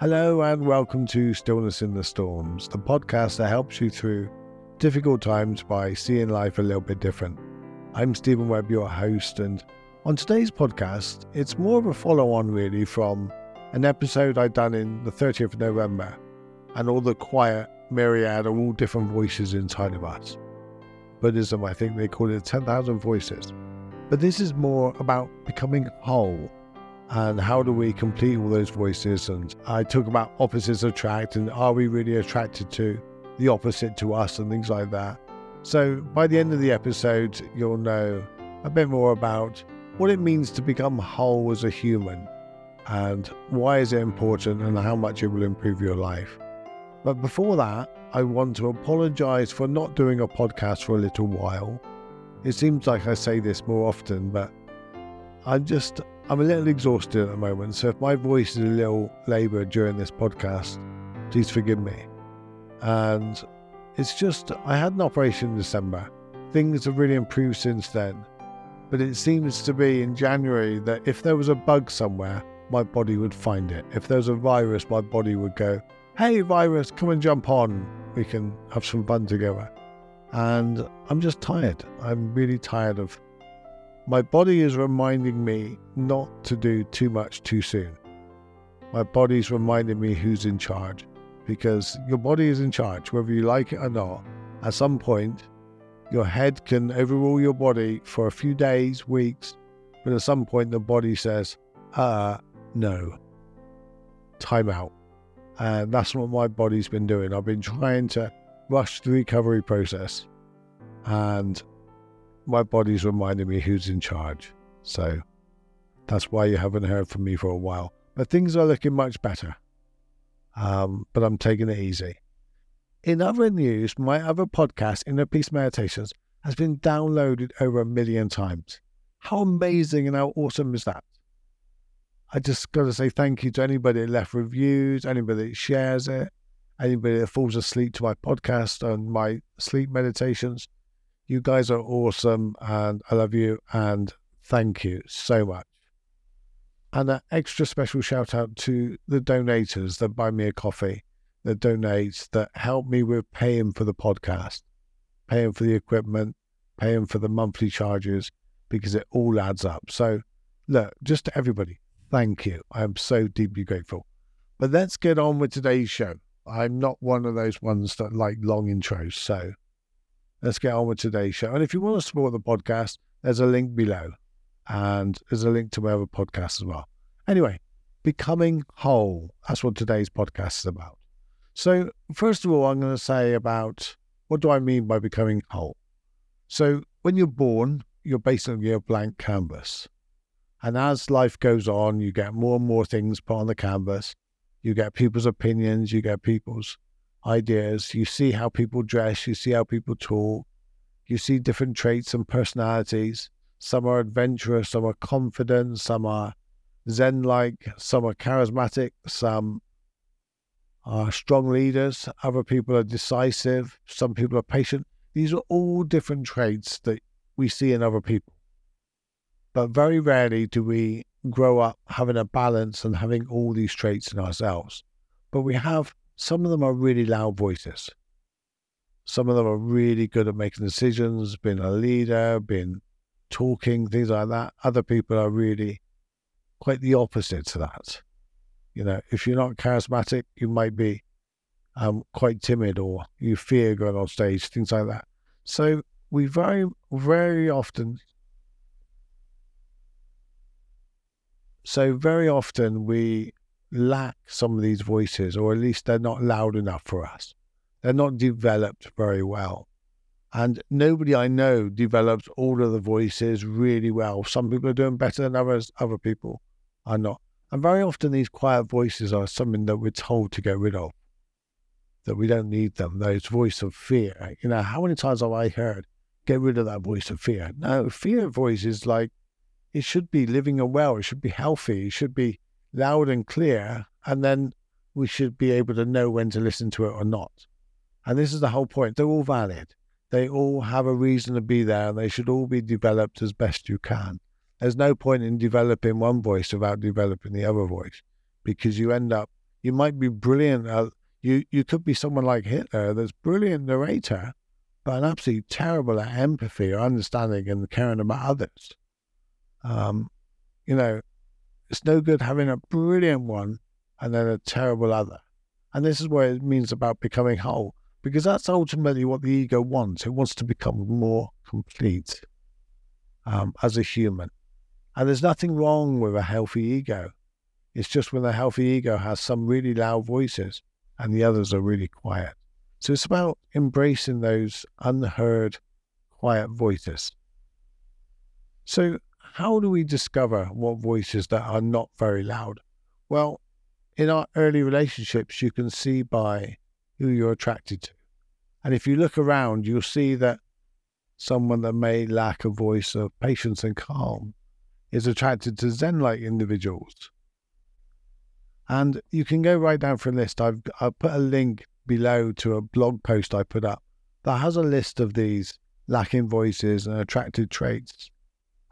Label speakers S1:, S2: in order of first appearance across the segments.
S1: Hello, and welcome to Stillness in the Storms, the podcast that helps you through difficult times by seeing life a little bit different. I'm Steven Webb, your host, and on today's podcast, it's more of a follow on really from an episode I'd done in the 30th of November and all the quiet myriad of all different voices inside of us. Buddhism, I think they call it 10,000 voices. But this is more about becoming whole and how do we complete all those voices. And I talk about opposites attract and are we really attracted to the opposite to us and things like that. So by the end of the episode, you'll know a bit more about what it means to become whole as a human and why is it important and how much it will improve your life. But before that, I want to apologize for not doing a podcast for a little while. It seems like I say this more often, but I'm just, I'm a little exhausted at the moment. So if my voice is a little laboured during this podcast, please forgive me. And it's just, I had an operation in December. Things have really improved since then. But it seems to be in January that if there was a bug somewhere, my body would find it. If there was a virus, my body would go, hey, virus, come and jump on. We can have some fun together. And I'm just tired. I'm really tired of. My body is reminding me not to do too much too soon. My body's reminding me who's in charge because your body is in charge, whether you like it or not. At some point, your head can overrule your body for a few days, weeks, but at some point, the body says, uh, no, time out. And that's what my body's been doing. I've been trying to rush the recovery process, and my body's reminding me who's in charge. So that's why you haven't heard from me for a while. But things are looking much better. Um, but I'm taking it easy. In other news, my other podcast, Inner Peace Meditations, has been downloaded over a million times. How amazing and how awesome is that? I just got to say thank you to anybody that left reviews, anybody that shares it, anybody that falls asleep to my podcast and my sleep meditations. You guys are awesome and I love you and thank you so much. And an extra special shout out to the donators that buy me a coffee, that donate, that help me with paying for the podcast, paying for the equipment, paying for the monthly charges, because it all adds up. So, look, just to everybody, Thank you. I am so deeply grateful. But let's get on with today's show. I'm not one of those ones that like long intros. So let's get on with today's show. And if you want to support the podcast, there's a link below. And there's a link to my other podcast as well. Anyway, becoming whole. That's what today's podcast is about. So, first of all, I'm going to say about what do I mean by becoming whole? So, when you're born, you're basically a blank canvas. And as life goes on, you get more and more things put on the canvas. You get people's opinions, you get people's ideas. You see how people dress, you see how people talk. You see different traits and personalities. Some are adventurous, some are confident, some are Zen like, some are charismatic, some are strong leaders, other people are decisive, some people are patient. These are all different traits that we see in other people. But very rarely do we grow up having a balance and having all these traits in ourselves. But we have, some of them are really loud voices. Some of them are really good at making decisions, being a leader, being talking, things like that. Other people are really quite the opposite to that. You know, if you're not charismatic, you might be um, quite timid or you fear going on stage, things like that. So we very, very often So very often we lack some of these voices, or at least they're not loud enough for us. They're not developed very well. And nobody I know develops all of the voices really well. Some people are doing better than others, other people are not. And very often these quiet voices are something that we're told to get rid of, that we don't need them, those voice of fear. You know, how many times have I heard, get rid of that voice of fear? No, fear voice is like it should be living and well, it should be healthy, it should be loud and clear, and then we should be able to know when to listen to it or not. And this is the whole point. They're all valid. They all have a reason to be there and they should all be developed as best you can. There's no point in developing one voice without developing the other voice because you end up You might be brilliant. At, you you could be someone like Hitler that's brilliant narrator, but an absolutely terrible at empathy or understanding and caring about others. Um, you know, it's no good having a brilliant one and then a terrible other. And this is what it means about becoming whole, because that's ultimately what the ego wants. It wants to become more complete um, as a human. And there's nothing wrong with a healthy ego. It's just when a healthy ego has some really loud voices and the others are really quiet. So it's about embracing those unheard, quiet voices. So, how do we discover what voices that are not very loud? Well, in our early relationships, you can see by who you're attracted to. And if you look around, you'll see that someone that may lack a voice of patience and calm is attracted to Zen like individuals. And you can go right down for a list. I've, I've put a link below to a blog post I put up that has a list of these lacking voices and attractive traits,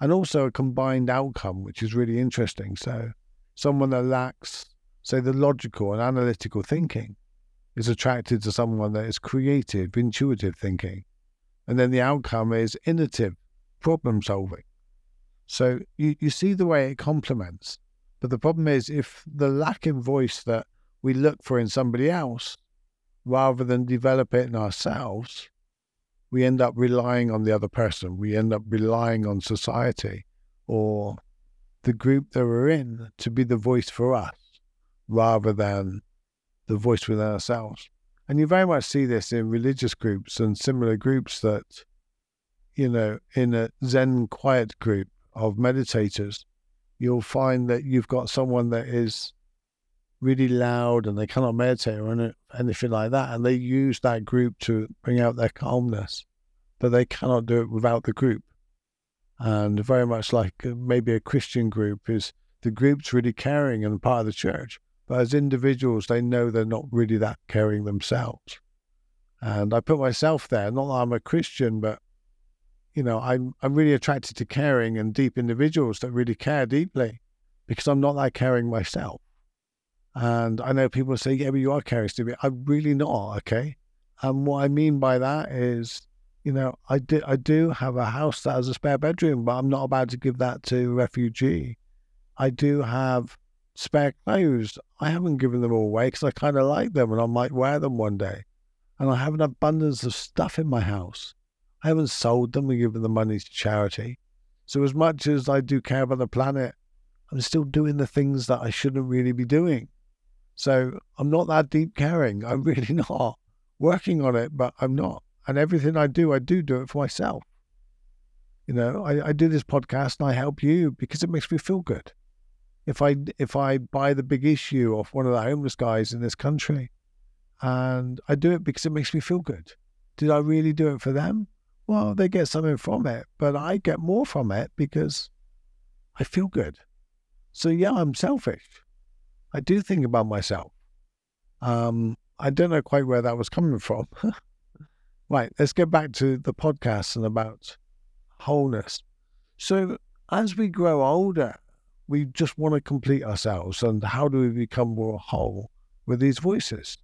S1: and also a combined outcome, which is really interesting. So, someone that lacks say, the logical and analytical thinking is attracted to someone that is creative, intuitive thinking. And then the outcome is innovative, problem solving. So you, you see the way it complements. But the problem is if the lack in voice that we look for in somebody else, rather than develop it in ourselves, we end up relying on the other person. We end up relying on society or the group that we're in to be the voice for us rather than the voice within ourselves. And you very much see this in religious groups and similar groups that, you know, in a Zen quiet group of meditators, you'll find that you've got someone that is really loud and they cannot meditate or anything like that. And they use that group to bring out their calmness, but they cannot do it without the group. And very much like uh, maybe a Christian group is the group's really caring and part of the church, but as individuals, they know they're not really that caring themselves. And I put myself there, not that I'm a Christian, but you know, I'm I'm really attracted to caring and deep individuals that really care deeply because I'm not that caring myself. And I know people say, yeah, but you are caring, Stevie. I'm really not, okay? And what I mean by that is, you know, I do, I do have a house that has a spare bedroom, but I'm not about to give that to a refugee. I do have spare clothes. I haven't given them away because I kind of like them and I might wear them one day. And I have an abundance of stuff in my house. I haven't sold them or given the money to charity. So, as much as I do care about the planet, I'm still doing the things that I shouldn't really be doing. So, I'm not that deep caring. I'm really not working on it, but I'm not. And everything I do, I do do it for myself. You know, I, I do this podcast and I help you because it makes me feel good if I if I buy the big issue off one of the homeless guys in this country, and I do it because it makes me feel good. Did I really do it for them? Well, they get something from it, but I get more from it because I feel good. So yeah, I'm selfish. I do think about myself. Um, I don't know quite where that was coming from. right, let's get back to the podcast and about wholeness. So as we grow older, we just want to complete ourselves. And how do we become more whole with these voices?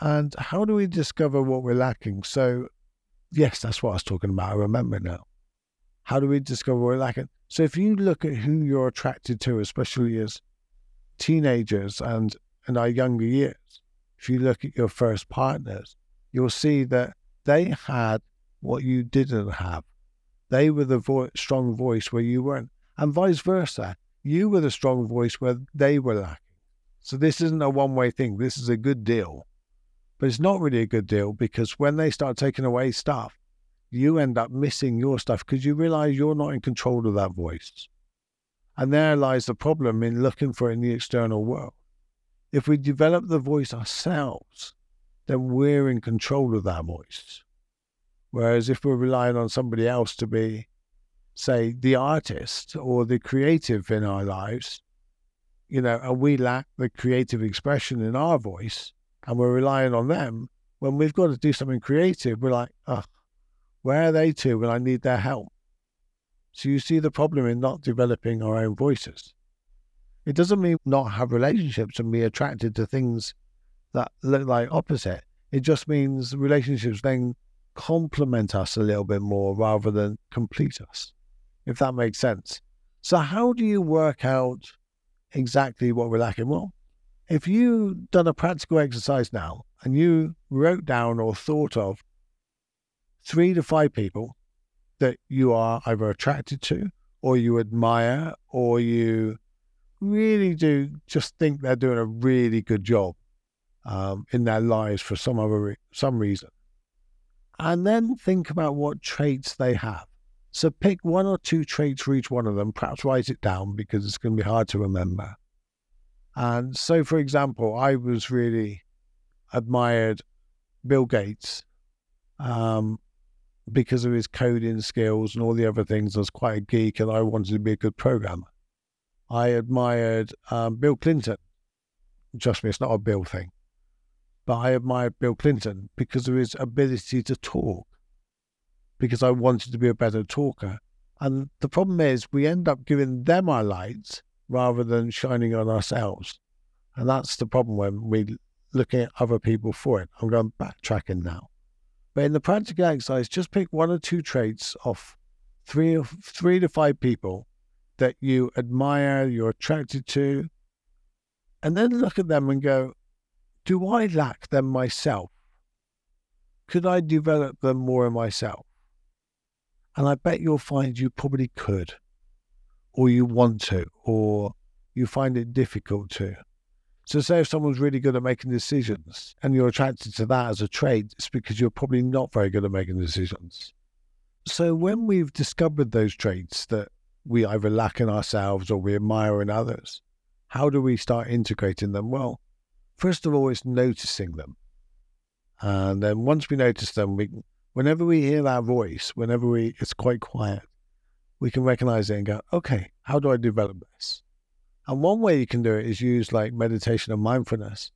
S1: And how do we discover what we're lacking? So, yes, that's what I was talking about. I remember now. How do we discover what we're lacking? So, if you look at who you're attracted to, especially as teenagers and in our younger years, if you look at your first partners, you'll see that they had what you didn't have. They were the vo- strong voice where you weren't, and vice versa you were the strong voice where they were lacking. So this isn't a one way thing. This is a good deal. But it's not really a good deal because when they start taking away stuff, you end up missing your stuff because you realize you're not in control of that voice. And there lies the problem in looking for it in the external world. If we develop the voice ourselves, then we're in control of that voice. Whereas if we're relying on somebody else to be say, the artist or the creative in our lives, you know, and we lack the creative expression in our voice and we're relying on them, when we've got to do something creative, we're like, oh, where are they to when I need their help? So you see the problem in not developing our own voices. It doesn't mean not have relationships and be attracted to things that look like opposite. It just means relationships then complement us a little bit more rather than complete us, if that makes sense. So, how do you work out exactly what we're lacking? Well, if you've done a practical exercise now and you wrote down or thought of three to five people that you are either attracted to or you admire or you really do just think they're doing a really good job um, in their lives for some other re- some reason, and then think about what traits they have. So pick one or two traits for each one of them. Perhaps write it down because it's going to be hard to remember. And so, for example, I was really admired Bill Gates um, because of his coding skills and all the other things. I was quite a geek and I wanted to be a good programmer. I admired um, Bill Clinton. Trust me, it's not a Bill thing. But I admired Bill Clinton because of his ability to talk, because I wanted to be a better talker. And the problem is, we end up giving them our lights rather than shining on ourselves. And that's the problem when we're looking at other people for it. I'm going backtracking now. But in the practical exercise, just pick one or two traits of three three to five people that you admire, you're attracted to, and then look at them and go, do I lack them myself? Could I develop them more in myself? And I bet you'll find you probably could or you want to, or you find it difficult to. So, say if someone's really good at making decisions and you're attracted to that as a trait, it's because you're probably not very good at making decisions. So, when we've discovered those traits that we either lack in ourselves or we admire in others, how do we start integrating them? Well, first of all, it's noticing them. And then once we notice them, we, whenever we hear that voice, whenever we, it's quite quiet, we can recognize it and go, okay, how do I develop this? And one way you can do it is use like meditation and mindfulness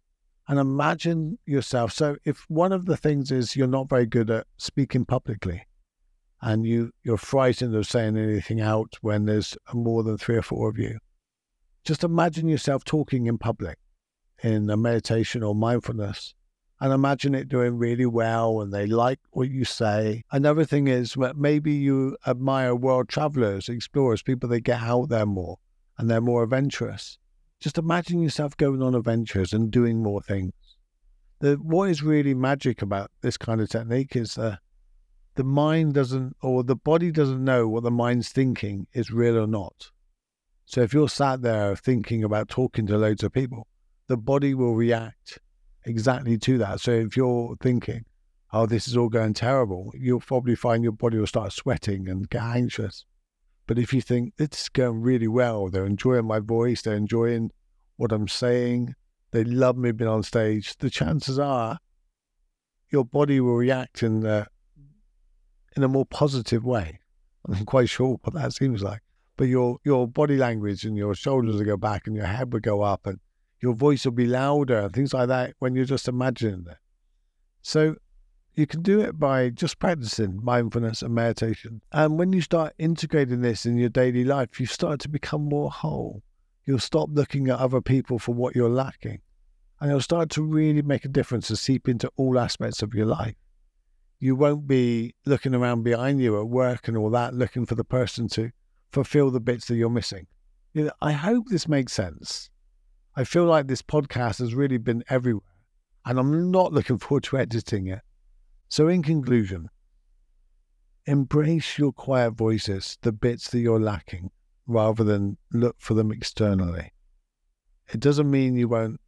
S1: and imagine yourself. So if one of the things is you're not very good at speaking publicly and you, you're frightened of saying anything out when there's more than three or four of you, just imagine yourself talking in public in a meditation or mindfulness and imagine it doing really well and they like what you say. Another thing is maybe you admire world travelers, explorers, people that get out there more and they're more adventurous. Just imagine yourself going on adventures and doing more things. The, what is really magic about this kind of technique is that the mind doesn't, or the body doesn't know what the mind's thinking is real or not. So if you're sat there thinking about talking to loads of people, the body will react exactly to that. So if you're thinking, oh, this is all going terrible, you'll probably find your body will start sweating and get anxious. But if you think it's going really well, they're enjoying my voice, they're enjoying what I'm saying, they love me being on stage, the chances are your body will react in a, in a more positive way. I'm quite sure what that seems like. But your your body language and your shoulders will go back and your head will go up and your voice will be louder and things like that when you're just imagining it. So you can do it by just practicing mindfulness and meditation. And when you start integrating this in your daily life, you start to become more whole. You'll stop looking at other people for what you're lacking. And you'll start to really make a difference and seep into all aspects of your life. You won't be looking around behind you at work and all that, looking for the person to fulfill the bits that you're missing. You know, I hope this makes sense. I feel like this podcast has really been everywhere, and I'm not looking forward to editing it. So, in conclusion, embrace your quiet voices, the bits that you're lacking, rather than look for them externally. It doesn't mean you won't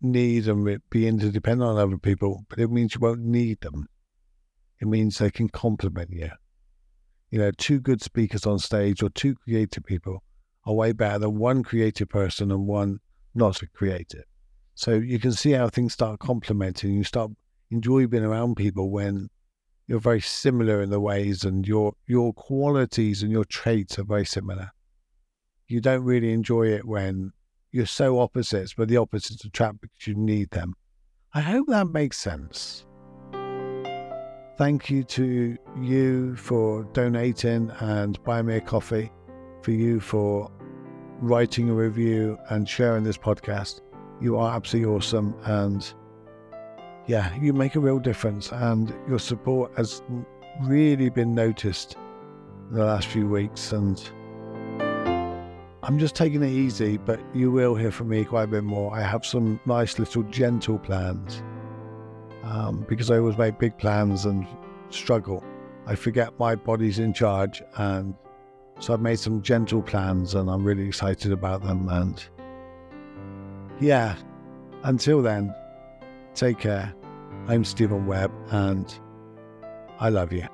S1: need and be interdependent on other people, but it means you won't need them. It means they can complement you. You know, two good speakers on stage or two creative people are way better than one creative person and one not to creative. So you can see how things start complementing. You start enjoy being around people when you're very similar in the ways and your your qualities and your traits are very similar. You don't really enjoy it when you're so opposites, but the opposites attract because you need them. I hope that makes sense. Thank you to you for donating and buying me a coffee, for you for writing a review and sharing this podcast. You are absolutely awesome. And yeah, you make a real difference. And your support has really been noticed in the last few weeks. And I'm just taking it easy, but you will hear from me quite a bit more. I have some nice little gentle plans um, because I always make big plans and struggle. I forget my body's in charge, and so I've made some gentle plans, and I'm really excited about them. And yeah, until then, take care. I'm Steven Webb, and I love you.